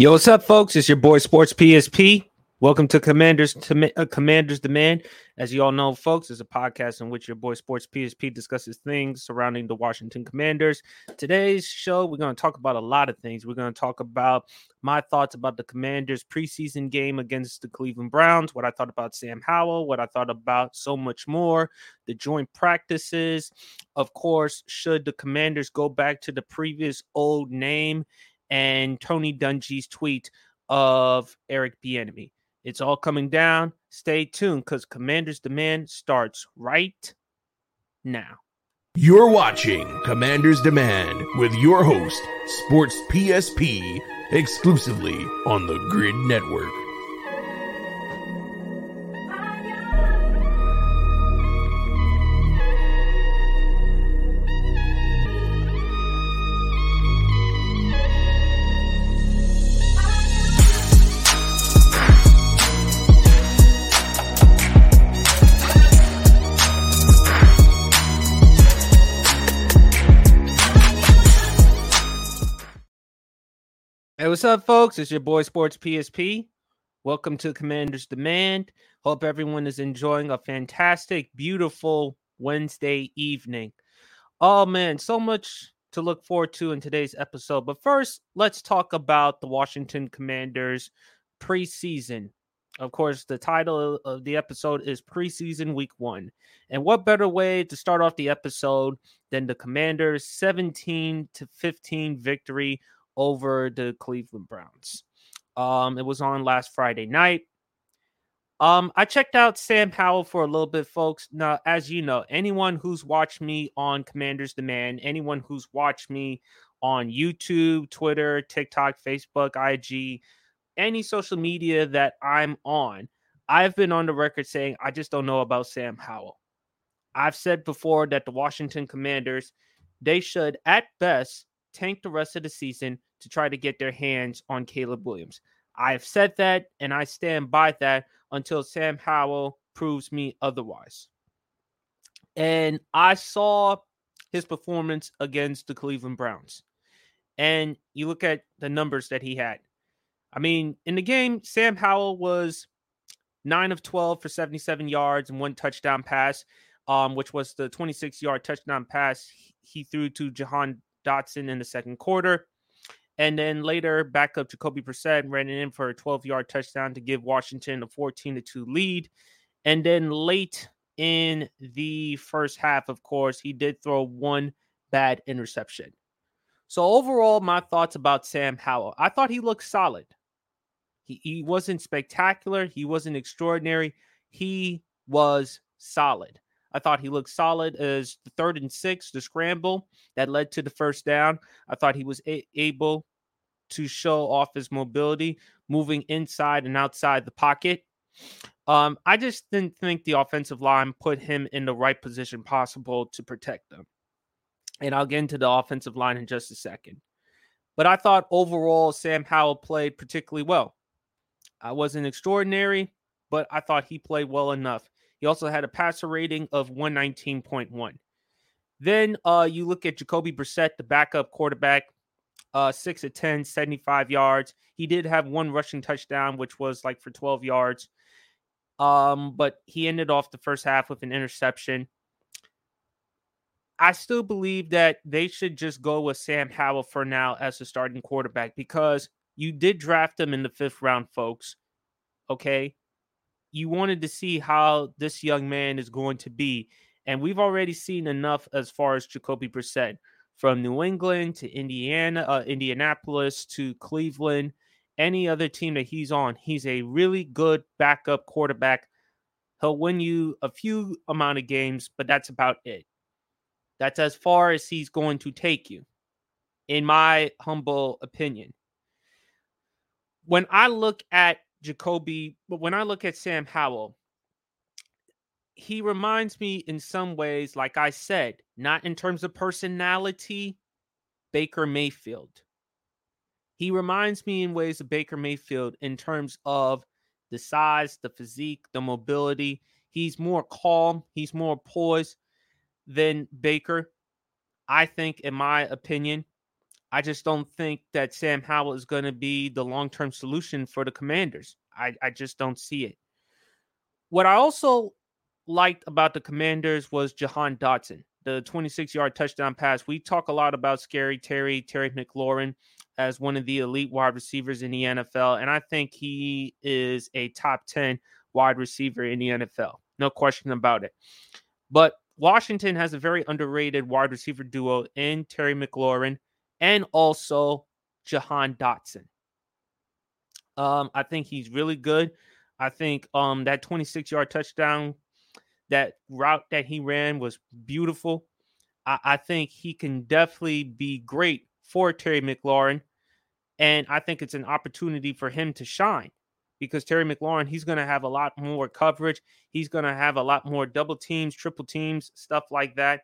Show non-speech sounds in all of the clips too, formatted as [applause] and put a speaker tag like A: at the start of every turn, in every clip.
A: Yo, what's up, folks? It's your boy Sports PSP. Welcome to Commanders to uh, Commanders Demand. As you all know, folks, it's a podcast in which your boy Sports PSP discusses things surrounding the Washington Commanders. Today's show, we're going to talk about a lot of things. We're going to talk about my thoughts about the Commanders preseason game against the Cleveland Browns, what I thought about Sam Howell, what I thought about so much more, the joint practices. Of course, should the Commanders go back to the previous old name and Tony Dungy's tweet of Eric Bieniemy. It's all coming down. Stay tuned because Commander's Demand starts right now.
B: You're watching Commander's Demand with your host, Sports PSP, exclusively on the Gryd Network.
A: Hey, what's up, folks? It's your boy Sports PSP. Welcome to Commander's Demand. Hope everyone is enjoying a fantastic, beautiful Wednesday evening. Oh man, so much to look forward to in today's episode. But first, let's talk about the Washington Commanders preseason. Of course, the title of the episode is Preseason Week One. And what better way to start off the episode than the Commanders' 17 to 15 victory over the Cleveland Browns. Um, it was on last Friday night. Um, I checked out Sam Howell for a little bit, folks. Now, as you know, anyone who's watched me on Commanders Demand, anyone who's watched me on YouTube, Twitter, TikTok, Facebook, IG, any social media that I'm on, I've been on the record saying I just don't know about Sam Howell. I've said before that the Washington Commanders, they should at best tank the rest of the season to try to get their hands on Caleb Williams. I've said that and I stand by that until Sam Howell proves me otherwise. And I saw his performance against the Cleveland Browns. And you look at the numbers that he had. I mean, in the game, Sam Howell was 9 of 12 for 77 yards and one touchdown pass, um, which was the 26 yard touchdown pass he threw to Jahan Dotson in the second quarter. And then later, backup Jacoby Brissett ran in for a 12 yard touchdown to give Washington a 14 to 2 lead. And then late in the first half, of course, he did throw one bad interception. So, overall, my thoughts about Sam Howell I thought he looked solid. He, he wasn't spectacular, he wasn't extraordinary, he was solid. I thought he looked solid as the third and six, the scramble that led to the first down. I thought he was a- able to show off his mobility, moving inside and outside the pocket. Um, I just didn't think the offensive line put him in the right position possible to protect them. And I'll get into the offensive line in just a second. But I thought overall, Sam Howell played particularly well. I wasn't extraordinary, but I thought he played well enough. He also had a passer rating of 119.1. Then uh, you look at Jacoby Brissett, the backup quarterback, uh, 6 of 10, 75 yards. He did have one rushing touchdown, which was like for 12 yards. Um, but he ended off the first half with an interception. I still believe that they should just go with Sam Howell for now as the starting quarterback because you did draft him in the fifth round, folks. Okay you wanted to see how this young man is going to be. And we've already seen enough as far as Jacoby Brissett from New England to Indiana, uh, Indianapolis to Cleveland, any other team that he's on. He's a really good backup quarterback. He'll win you a few amount of games, but that's about it. That's as far as he's going to take you, in my humble opinion. When I look at Jacoby, but when I look at Sam Howell, he reminds me in some ways, like I said, not in terms of personality, Baker Mayfield. He reminds me in ways of Baker Mayfield in terms of the size, the physique, the mobility. He's more calm, he's more poised than Baker. I think, in my opinion, I just don't think that Sam Howell is going to be the long term solution for the Commanders. I, I just don't see it. What I also liked about the Commanders was Jahan Dotson, the 26 yard touchdown pass. We talk a lot about Scary Terry, Terry McLaurin as one of the elite wide receivers in the NFL. And I think he is a top 10 wide receiver in the NFL. No question about it. But Washington has a very underrated wide receiver duo in Terry McLaurin and also Jahan Dotson. Um, I think he's really good. I think um that 26 yard touchdown, that route that he ran was beautiful. I, I think he can definitely be great for Terry McLaurin. And I think it's an opportunity for him to shine because Terry McLaurin, he's going to have a lot more coverage. He's going to have a lot more double teams, triple teams, stuff like that.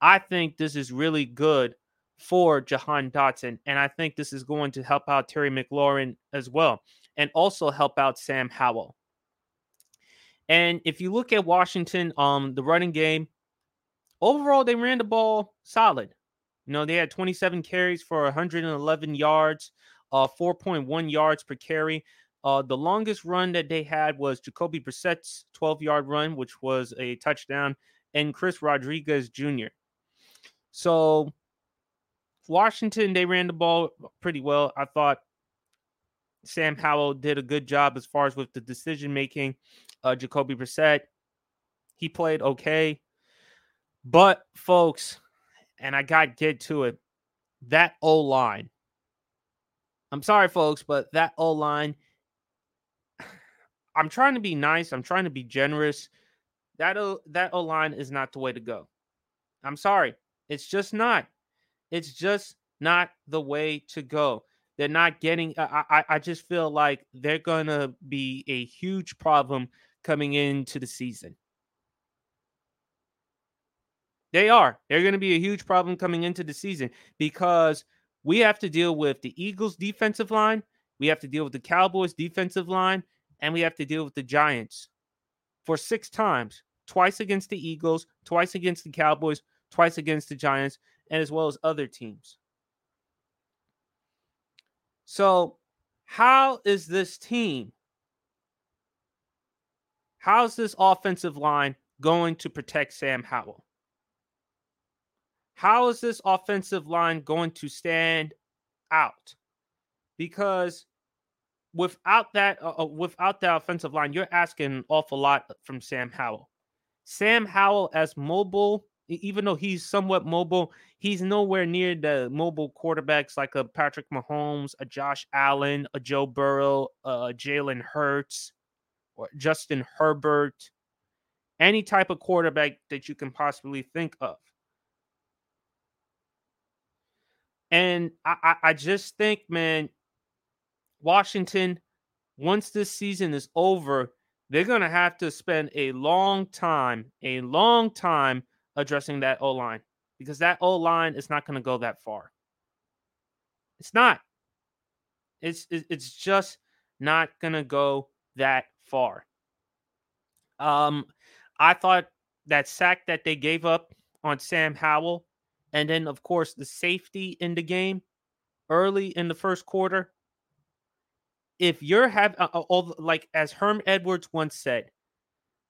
A: I think this is really good for Jahan Dotson. And I think this is going to help out Terry McLaurin as well and also help out Sam Howell. And if you look at Washington, um, the running game, overall, they ran the ball solid. You know, they had 27 carries for 111 yards, uh, 4.1 yards per carry. Uh, the longest run that they had was Jacoby Brissett's 12 yard run, which was a touchdown, and Chris Rodriguez Jr. So, Washington, they ran the ball pretty well. I thought Sam Howell did a good job as far as with the decision making. Uh, Jacoby Brissett, he played okay. But, folks, and I got get to it, that O line. I'm sorry, folks, but that O line I'm trying to be nice. I'm trying to be generous. That o, that O line is not the way to go. I'm sorry. It's just not. It's just not the way to go. They're not getting. I, I, I just feel like they're gonna be a huge problem coming into the season. They are. They're going to be a huge problem coming into the season because we have to deal with the Eagles' defensive line. We have to deal with the Cowboys' defensive line and we have to deal with the Giants for six times twice against the Eagles, twice against the Cowboys, twice against the Giants, and as well as other teams. So, how is this team? How's this offensive line going to protect Sam Howell? How is this offensive line going to stand out? Because without that, uh, uh, without that offensive line, you're asking an awful lot from Sam Howell. Sam Howell, as mobile, even though he's somewhat mobile, he's nowhere near the mobile quarterbacks like a Patrick Mahomes, a Josh Allen, a Joe Burrow, uh, a Jalen Hurts, or Justin Herbert, any type of quarterback that you can possibly think of. And I, I, I just think, man, Washington, once this season is over, they're going to have to spend a long time, a long time addressing that O line because that O line is not going to go that far. It's not. It's it's just not going to go that far. Um, I thought that sack that they gave up on Sam Howell, and then of course the safety in the game early in the first quarter if you're have uh, uh, all like as Herm Edwards once said,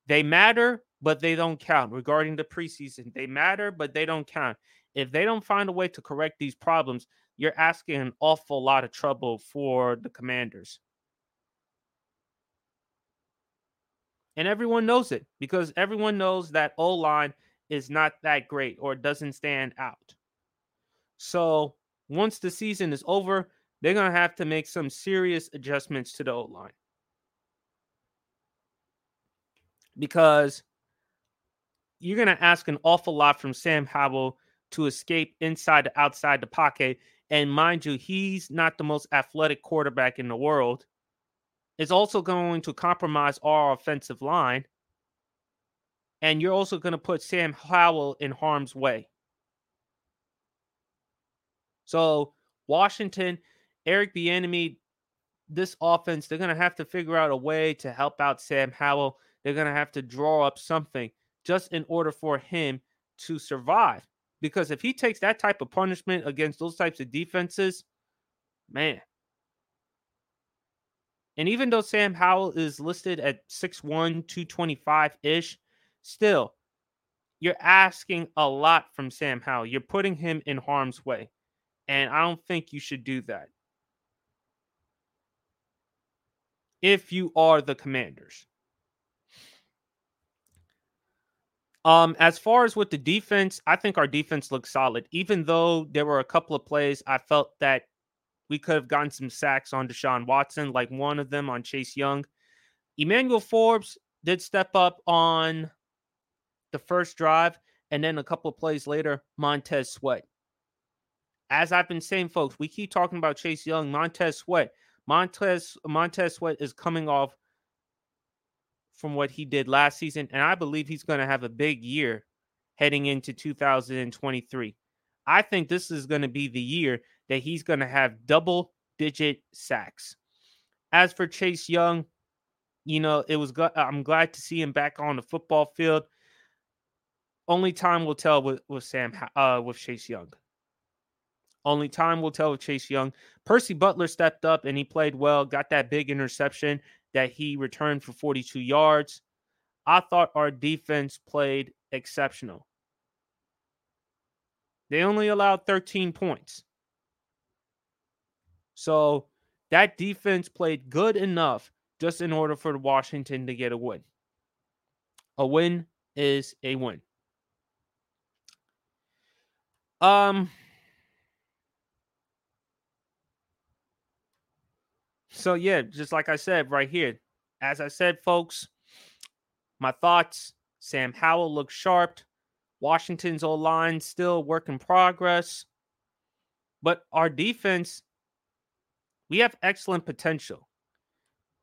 A: they matter but they don't count regarding the preseason. They matter but they don't count. If they don't find a way to correct these problems, you're asking an awful lot of trouble for the Commanders. And everyone knows it because everyone knows that O line is not that great or doesn't stand out. So once the season is over, they're going to have to make some serious adjustments to the O line. Because you're going to ask an awful lot from Sam Howell to escape inside to outside the pocket. And mind you, he's not the most athletic quarterback in the world. It's also going to compromise our offensive line. And you're also going to put Sam Howell in harm's way. So, Washington Eric Bieniemy, this offense, they're going to have to figure out a way to help out Sam Howell. They're going to have to draw up something just in order for him to survive. Because if he takes that type of punishment against those types of defenses, man. And even though Sam Howell is listed at 6'1, 225 ish, still, you're asking a lot from Sam Howell. You're putting him in harm's way. And I don't think you should do that. If you are the commanders. Um, as far as with the defense, I think our defense looks solid. Even though there were a couple of plays I felt that we could have gotten some sacks on Deshaun Watson, like one of them on Chase Young. Emmanuel Forbes did step up on the first drive, and then a couple of plays later, Montez Sweat. As I've been saying, folks, we keep talking about Chase Young, Montez Sweat. Montez Montez Sweat is coming off from what he did last season, and I believe he's going to have a big year heading into 2023. I think this is going to be the year that he's going to have double digit sacks. As for Chase Young, you know, it was I'm glad to see him back on the football field. Only time will tell with, with Sam uh with Chase Young. Only time will tell with Chase Young. Percy Butler stepped up and he played well, got that big interception that he returned for 42 yards. I thought our defense played exceptional. They only allowed 13 points. So that defense played good enough just in order for Washington to get a win. A win is a win. Um So yeah, just like I said right here. As I said, folks, my thoughts. Sam Howell looks sharp. Washington's O line still work in progress. But our defense, we have excellent potential.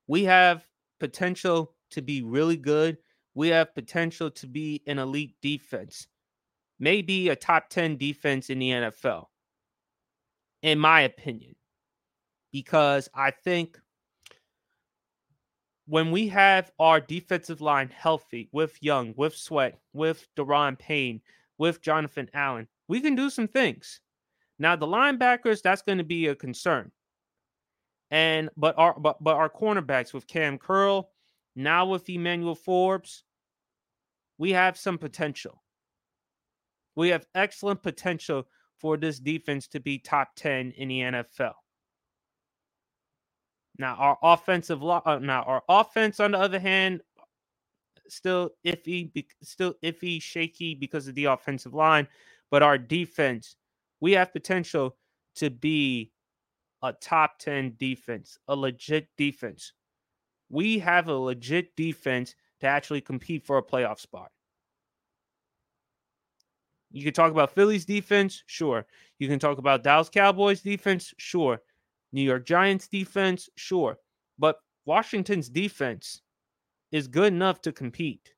A: We have potential to be really good. We have potential to be an elite defense maybe a top 10 defense in the NFL, in my opinion, because I think when we have our defensive line healthy with Young, with Sweat, with Daron Payne, with Jonathan Allen, we can do some things. Now the linebackers, that's going to be a concern. And but our but but our cornerbacks with Kam Curl, now with Emmanuel Forbes, we have some potential. We have excellent potential for this defense to be top 10 in the NFL. Now our offensive lo- uh, now our offense on the other hand still iffy still iffy shaky because of the offensive line, but our defense we have potential to be a top 10 defense, a legit defense. We have a legit defense to actually compete for a playoff spot. You can talk about Philly's defense, sure. You can talk about Dallas Cowboys defense, sure. New York Giants defense, sure. But Washington's defense is good enough to compete.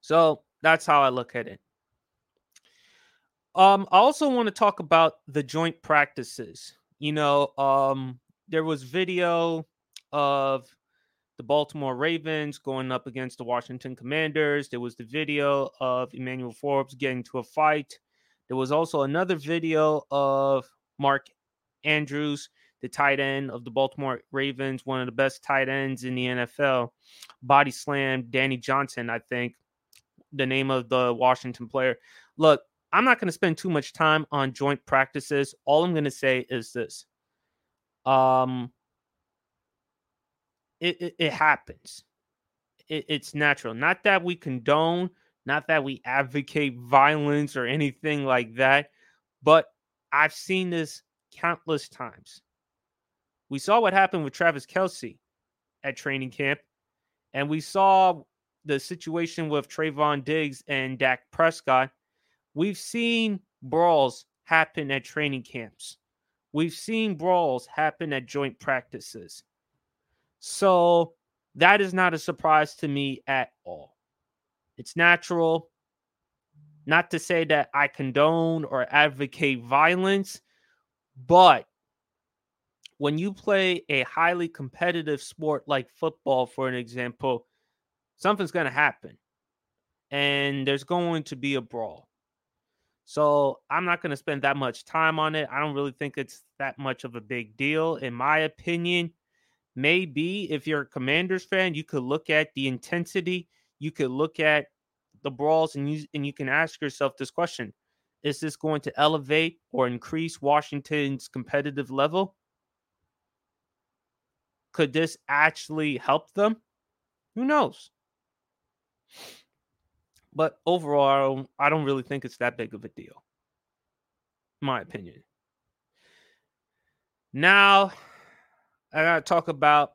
A: So that's how I look at it. Um, I also want to talk about the joint practices. You know, um, there was video of the Baltimore Ravens going up against the Washington Commanders. There was the video of Emmanuel Forbes getting to a fight. There was also another video of Mark Andrews, the tight end of the Baltimore Ravens, one of the best tight ends in the NFL, body slam Danny Johnson, I think, the name of the Washington player. Look, I'm not going to spend too much time on joint practices. All I'm going to say is this. Um, it, it, it happens. It, it's natural. Not that we condone, not that we advocate violence or anything like that, but I've seen this countless times. We saw what happened with Travis Kelce at training camp, and we saw the situation with Trevon Diggs and Dak Prescott. We've seen brawls happen at training camps. We've seen brawls happen at joint practices. So that is not a surprise to me at all. It's natural. Not to say that I condone or advocate violence, but when you play a highly competitive sport like football, for an example, something's going to happen. and there's going to be a brawl. So I'm not going to spend that much time on it. I don't really think it's that much of a big deal. In my opinion, maybe if you're a Commanders fan, you could look at the intensity, you could look at the brawls, and you and you can ask yourself this question: Is this going to elevate or increase Washington's competitive level? Could this actually help them? Who knows? But overall, I don't really think it's that big of a deal. My opinion. Now, I got to talk about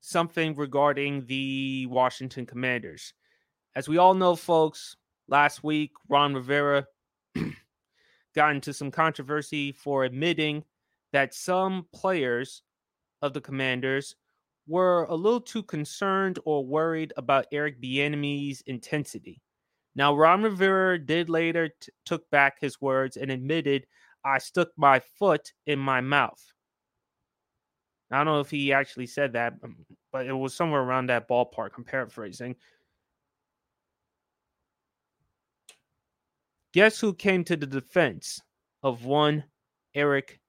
A: something regarding the Washington Commanders. As we all know, folks, last week, Ron Rivera [clears throat] got into some controversy for admitting that some players of the Commanders were a little too concerned or worried about Eric Bieniemy's intensity. Now, Ron Rivera did later t- took back his words and admitted, "I stuck my foot in my mouth." I don't know if he actually said that, um, but it was somewhere around that ballpark. I'm paraphrasing. Guess who came to the defense of one Eric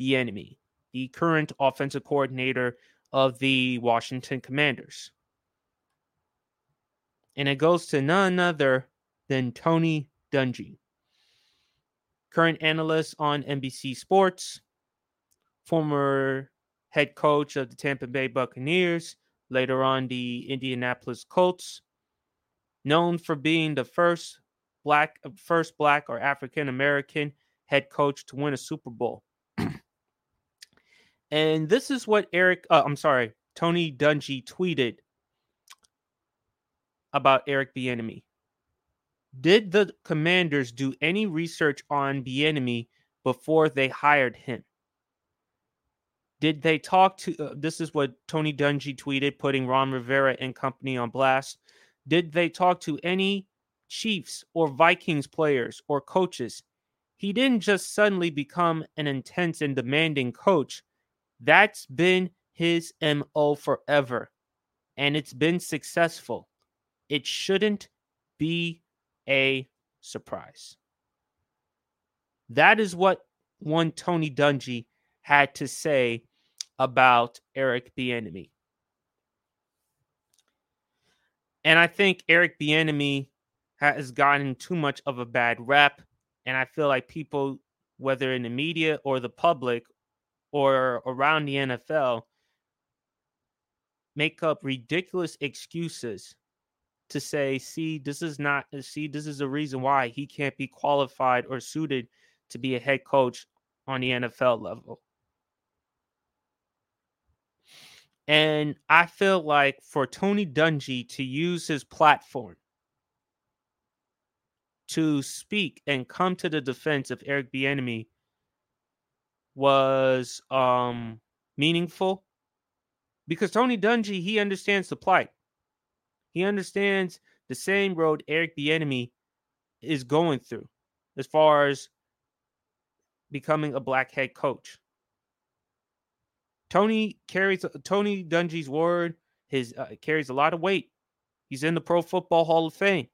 A: Bieniemy, the current offensive coordinator of the Washington Commanders. And it goes to none other than Tony Dungy, current analyst on NBC Sports, former head coach of the Tampa Bay Buccaneers, later on the Indianapolis Colts, known for being the first black first black or African American head coach to win a Super Bowl. [clears throat] And this is what Eric, uh, I'm sorry, Tony Dungy tweeted about Eric Bieniemy. Did the Commanders do any research on Bieniemy before they hired him? Did they talk to? Uh, this is what Tony Dungy tweeted, putting Ron Rivera and company on blast. Did they talk to any Chiefs or Vikings players or coaches? He didn't just suddenly become an intense and demanding coach. That's been his MO forever, and it's been successful. It shouldn't be a surprise. That is what one Tony Dungy had to say about Eric Bieniemy. And I think Eric Bieniemy has gotten too much of a bad rep, and I feel like people, whether in the media or the public or around the NFL make up ridiculous excuses to say, see, this is not, see, this is a reason why he can't be qualified or suited to be a head coach on the NFL level. And I feel like for Tony Dungy to use his platform to speak and come to the defense of Eric Bieniemy was um meaningful because Tony Dungy he understands the plight. He understands the same road Eric Bieniemy is going through as far as becoming a black head coach. Tony carries Tony Dungy's word. His uh, carries a lot of weight. He's in the Pro Football Hall of Fame.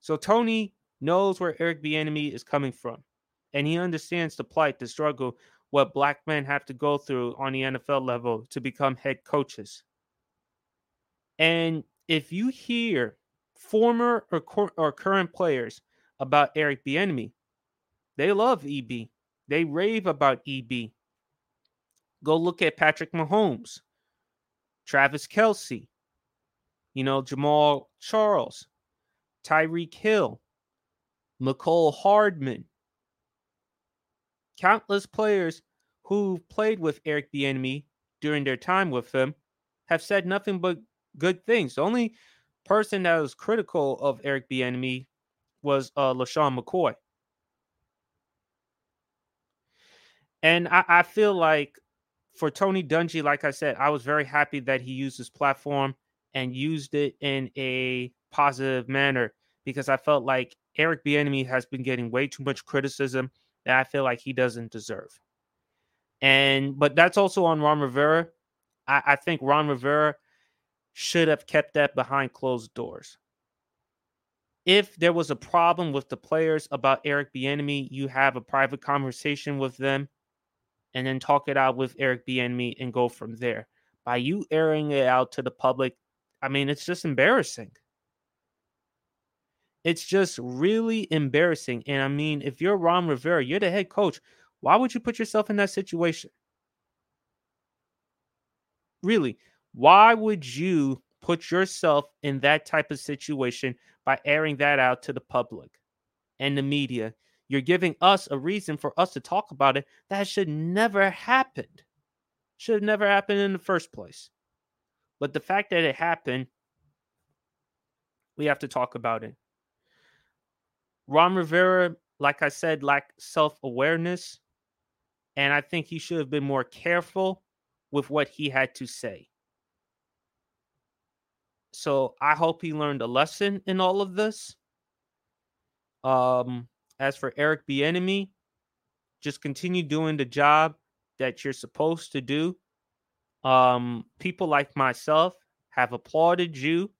A: So Tony knows where Eric Bieniemy is coming from and he understands the plight, the struggle, what black men have to go through on the NFL level to become head coaches. And if you hear former or, cor- or current players about Eric Bieniemy, they love EB. They rave about EB. Go look at Patrick Mahomes, Travis Kelce, you know, Jamaal Charles, Tyreek Hill, Mecole Hardman, countless players who've played with Eric Bieniemy during their time with him have said nothing but good things. The only person that was critical of Eric Bieniemy was uh, LeSean McCoy. And I, I feel like for Tony Dungy, like I said, I was very happy that he used his platform and used it in a positive manner because I felt like Eric Bieniemy has been getting way too much criticism that I feel like he doesn't deserve. And but that's also on Ron Rivera. I, I think Ron Rivera should have kept that behind closed doors. If there was a problem with the players about Eric Bieniemy, you have a private conversation with them and then talk it out with Eric Bieniemy and go from there. By you airing it out to the public, I mean, it's just embarrassing. It's just really embarrassing. And I mean, if you're Ron Rivera, you're the head coach. Why would you put yourself in that situation? Really, why would you put yourself in that type of situation by airing that out to the public and the media? You're giving us a reason for us to talk about it that should never happened. Should have never happened in the first place. But the fact that it happened, we have to talk about it. Ron Rivera, like I said, lacked self awareness. And I think he should have been more careful with what he had to say. So I hope he learned a lesson in all of this. Um, as for Eric Bieniemy, just continue doing the job that you're supposed to do. Um, people like myself have applauded you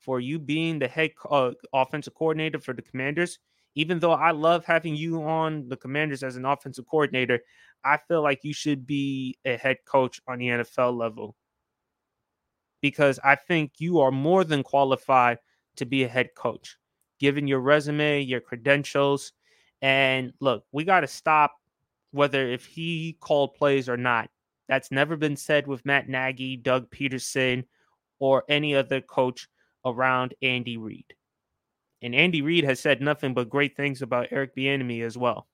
A: for you being the head uh, offensive coordinator for the Commanders. Even though I love having you on the Commanders as an offensive coordinator, I feel like you should be a head coach on the NFL level because I think you are more than qualified to be a head coach, given your resume, your credentials. And look, we got to stop whether if he called plays or not. That's never been said with Matt Nagy, Doug Pederson, or any other coach around Andy Reid. And Andy Reid has said nothing but great things about Eric Bieniemy as well.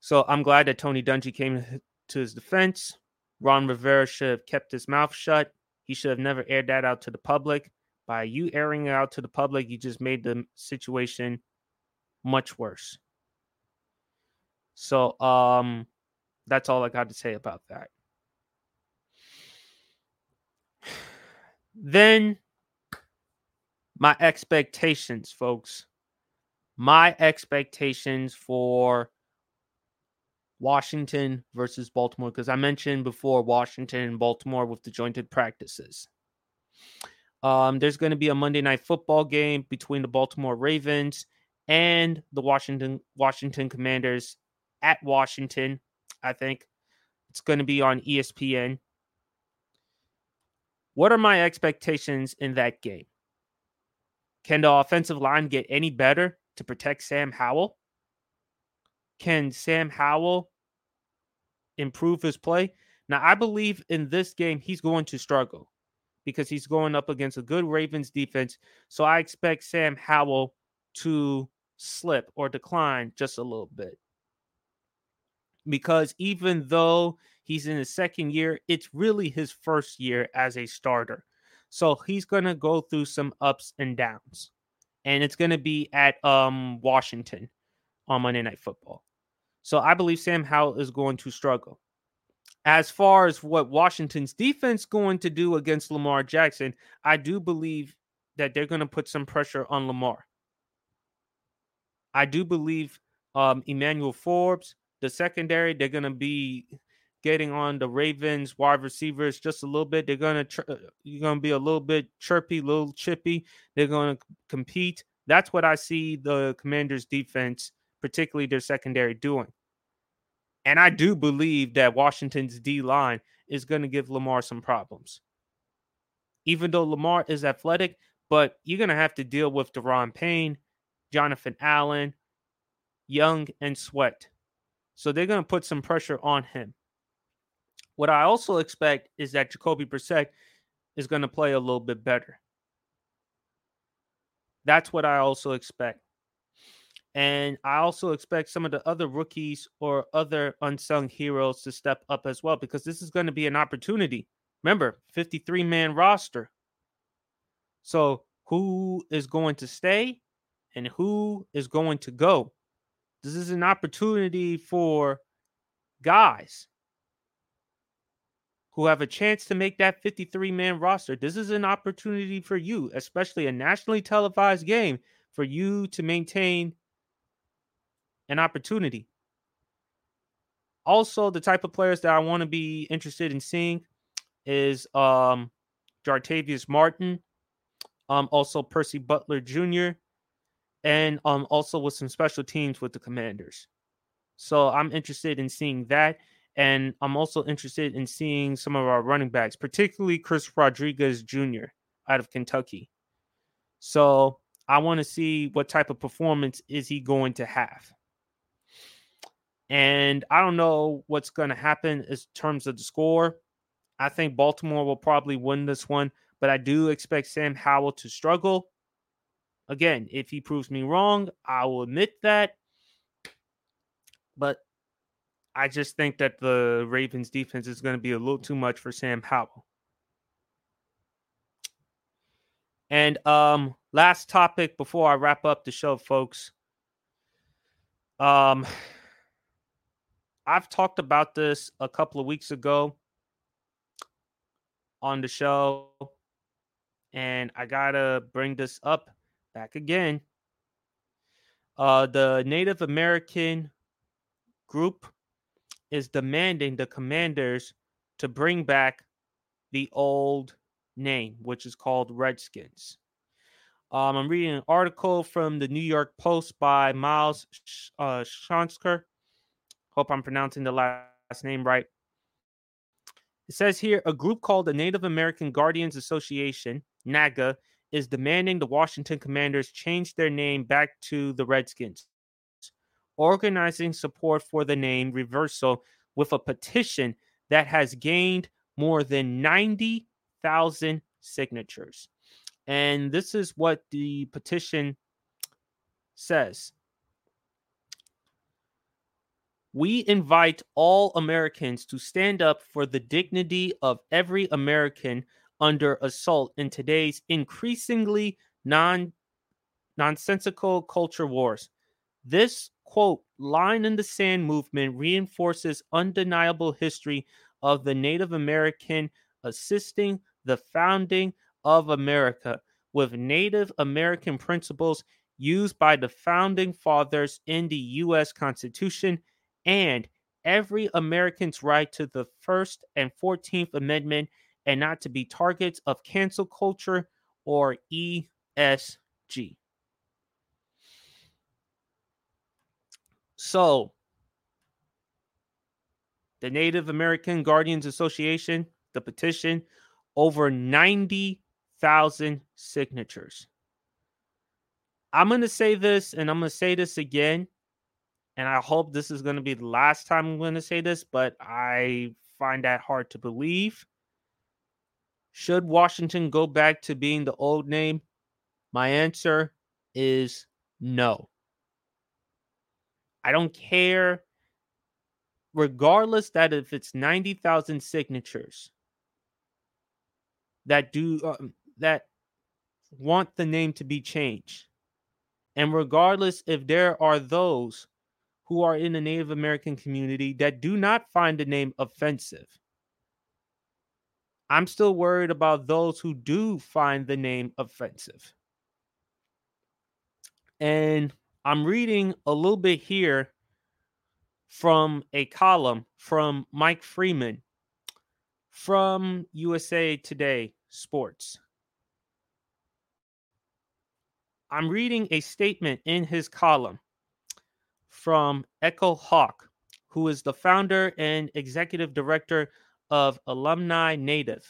A: So I'm glad that Tony Dungy came to his defense. Ron Rivera should have kept his mouth shut. He should have never aired that out to the public. By you airing it out to the public, you just made the situation much worse. So um that's all I got to say about that. Then my expectations, folks. My expectations for Washington versus Baltimore because I mentioned before Washington and Baltimore with the jointed practices. Um, there's going to be a Monday night football game between the Baltimore Ravens and the Washington Washington Commanders at Washington. I think it's going to be on ESPN. What are my expectations in that game? Can the offensive line get any better to protect Sam Howell? Can Sam Howell improve his play? Now, I believe in this game, he's going to struggle because he's going up against a good Ravens defense. So I expect Sam Howell to slip or decline just a little bit. Because even though he's in his second year, it's really his first year as a starter. So he's going to go through some ups and downs. And it's going to be at um, Washington on Monday Night Football. So I believe Sam Howell is going to struggle. As far as what Washington's defense going to do against Lamar Jackson, I do believe that they're going to put some pressure on Lamar. I do believe um, Emmanuel Forbes, the secondary, they're going to be getting on the Ravens wide receivers just a little bit. They're gonna tr- uh, you're gonna be a little bit chirpy, a little chippy. They're gonna compete. That's what I see the Commanders' defense, particularly their secondary, doing. And I do believe that Washington's D line is going to give Lamar some problems. Even though Lamar is athletic, but you're going to have to deal with Daron Payne, Jonathan Allen, Young, and Sweat. So they're going to put some pressure on him. What I also expect is that Jacoby Brissett is going to play a little bit better. That's what I also expect. And I also expect some of the other rookies or other unsung heroes to step up as well because this is going to be an opportunity. Remember, 53 man roster. So, who is going to stay and who is going to go? This is an opportunity for guys who have a chance to make that 53 man roster. This is an opportunity for you, especially a nationally televised game, for you to maintain an opportunity. Also, the type of players that I want to be interested in seeing is um Jartavius Martin, um also Percy Butler Jr., and um also with some special teams with the Commanders. So I'm interested in seeing that. And I'm also interested in seeing some of our running backs, particularly Chris Rodriguez Jr. out of Kentucky. So I want to see what type of performance is he going to have. And I don't know what's going to happen in terms of the score. I think Baltimore will probably win this one, but I do expect Sam Howell to struggle. Again, if he proves me wrong, I will admit that. But I just think that the Ravens defense is going to be a little too much for Sam Howell. And um last topic before I wrap up the show folks. Um I've talked about this a couple of weeks ago on the show and I got to bring this up back again. Uh the Native American group is demanding the commanders to bring back the old name, which is called Redskins. Um, I'm reading an article from the New York Post by Miles uh, Schonsker. Hope I'm pronouncing the last name right. It says here a group called the Native American Guardians Association, NAGA, is demanding the Washington Commanders change their name back to the Redskins organizing support for the name reversal with a petition that has gained more than 90,000 signatures. And this is what the petition says. We invite all Americans to stand up for the dignity of every American under assault in today's increasingly non nonsensical culture wars. This quote, line in the sand movement reinforces undeniable history of the Native American assisting the founding of America with Native American principles used by the founding fathers in the U.S. Constitution and every American's right to the First and 14th Amendment and not to be targets of cancel culture or ESG. So, the Native American Guardians Association, the petition, over 90,000 signatures. I'm going to say this and I'm going to say this again. And I hope this is going to be the last time I'm going to say this, but I find that hard to believe. Should Washington go back to being the old name? My answer is no. I don't care, regardless that if it's 90,000 signatures that do um, that want the name to be changed. And regardless if there are those who are in the Native American community that do not find the name offensive, I'm still worried about those who do find the name offensive. And I'm reading a little bit here from a column from Mike Freeman from USA Today Sports. I'm reading a statement in his column from Echo Hawk, who is the founder and executive director of IllumiNative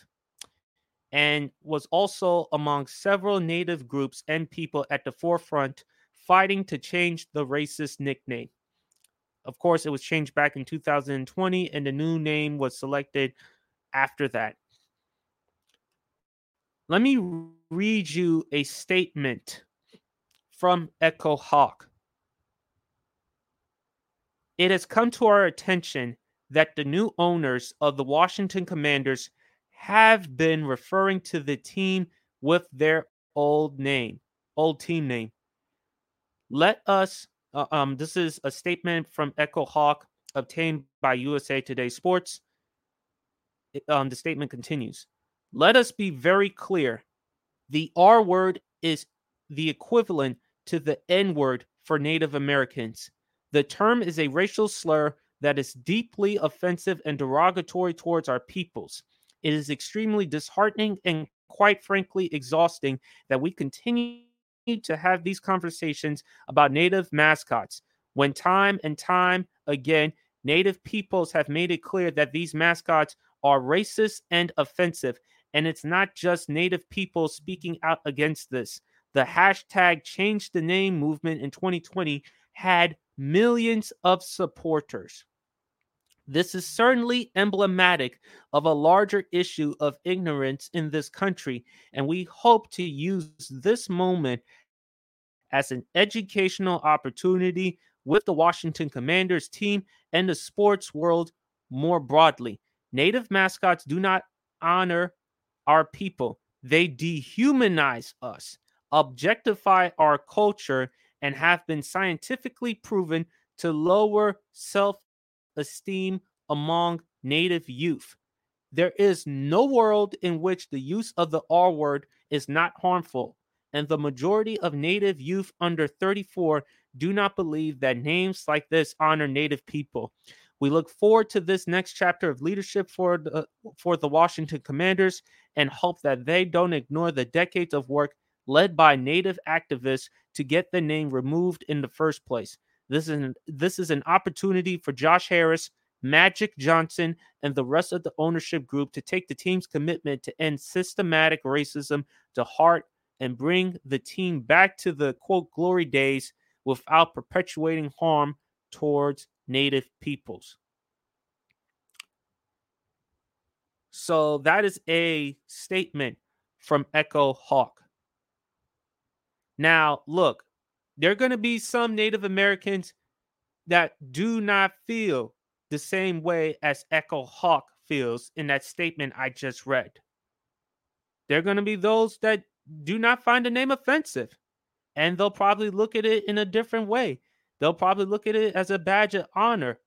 A: and was also among several Native groups and people at the forefront fighting to change the racist nickname. Of course, it was changed back in 2020, and the new name was selected after that. Let me read you a statement from Echo Hawk. It has come to our attention that the new owners of the Washington Commanders have been referring to the team with their old name, old team name. Let us, uh, um, this is a statement from Echo Hawk obtained by USA Today Sports. um, the statement continues Let us be very clear. The R word is the equivalent to the N word for Native Americans. The term is a racial slur that is deeply offensive and derogatory towards our peoples. It is extremely disheartening and quite frankly exhausting that we continue to have these conversations about native mascots when time and time again native peoples have made it clear that these mascots are racist and offensive and it's not just native people speaking out against this the hashtag change the name movement in 2020 had millions of supporters this is certainly emblematic of a larger issue of ignorance in this country, and we hope to use this moment as an educational opportunity with the Washington Commanders team and the sports world more broadly. Native mascots do not honor our people, they dehumanize us, objectify our culture, and have been scientifically proven to lower self esteem among Native youth. There is no world in which the use of the R word is not harmful, and the majority of Native youth under 34 do not believe that names like this honor Native people. We look forward to this next chapter of leadership for the, for the Washington Commanders and hope that they don't ignore the decades of work led by Native activists to get the name removed in the first place. This is an, this is an opportunity for Josh Harris, Magic Johnson, and the rest of the ownership group to take the team's commitment to end systematic racism to heart and bring the team back to the quote glory days without perpetuating harm towards native peoples. So that is a statement from Echo Hawk. Now, look, there are going to be some Native Americans that do not feel the same way as Echo Hawk feels in that statement I just read. There are going to be those that do not find the name offensive, and they'll probably look at it in a different way. They'll probably look at it as a badge of honor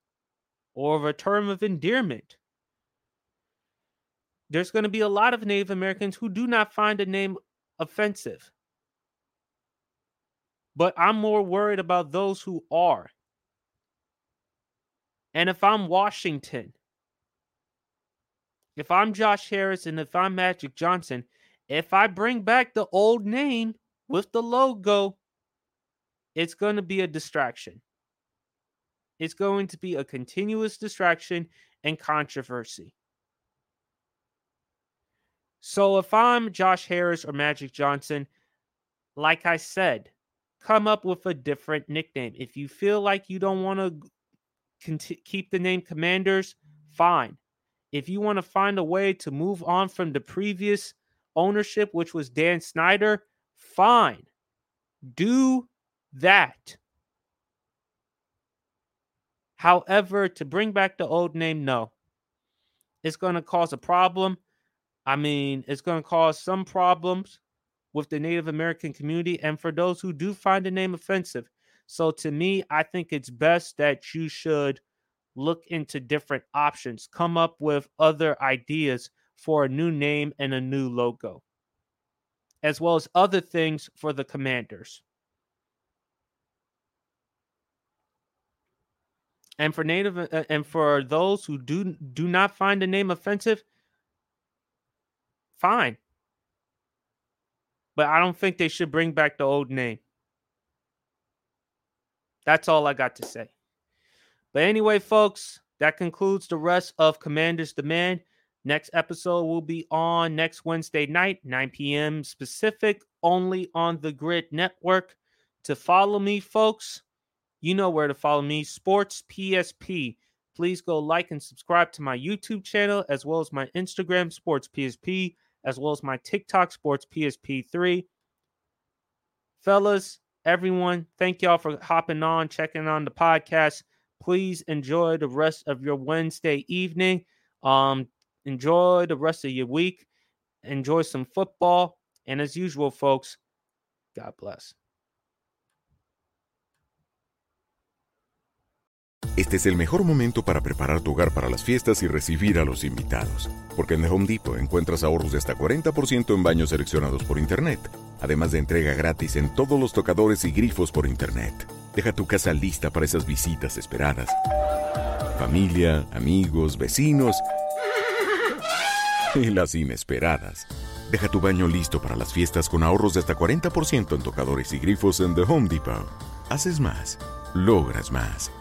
A: or a term of endearment. There's going to be a lot of Native Americans who do not find the name offensive. But I'm more worried about those who are. And if I'm Washington, if I'm Josh Harris, and if I'm Magic Johnson, if I bring back the old name with the logo, it's going to be a distraction. It's going to be a continuous distraction and controversy. So if I'm Josh Harris or Magic Johnson, like I said, come up with a different nickname. If you feel like you don't want to keep the name Commanders, fine. If you want to find a way to move on from the previous ownership, which was Dan Snyder, fine. Do that. However, to bring back the old name, no. It's going to cause a problem. I mean, it's going to cause some problems with the Native American community and for those who do find the name offensive. So to me, I think it's best that you should look into different options, come up with other ideas for a new name and a new logo, as well as other things for the commanders. And for native uh, and for those who do do not find the name offensive, fine but I don't think they should bring back the old name. That's all I got to say. But anyway, folks, that concludes the rest of Commander's Demand. Next episode will be on next Wednesday night, 9 p.m. specific, only on the Gryd Network. To follow me, folks, you know where to follow me Sports PSP. Please go like and subscribe to my YouTube channel as well as my Instagram, Sports PSP as well as my TikTok Sports PSP3. Fellas, everyone, thank y'all for hopping on, checking on the podcast. Please enjoy the rest of your Wednesday evening. Um, enjoy the rest of your week. Enjoy some football. And as usual, folks, God bless.
C: Este es el mejor momento para preparar tu hogar para las fiestas y recibir a los invitados. Porque en The Home Depot encuentras ahorros de hasta 40% en baños seleccionados por Internet, además de entrega gratis en todos los tocadores y grifos por Internet. Deja tu casa lista para esas visitas esperadas. Familia, amigos, vecinos y las inesperadas. Deja tu baño listo para las fiestas con ahorros de hasta 40% en tocadores y grifos en The Home Depot. Haces más, logras más.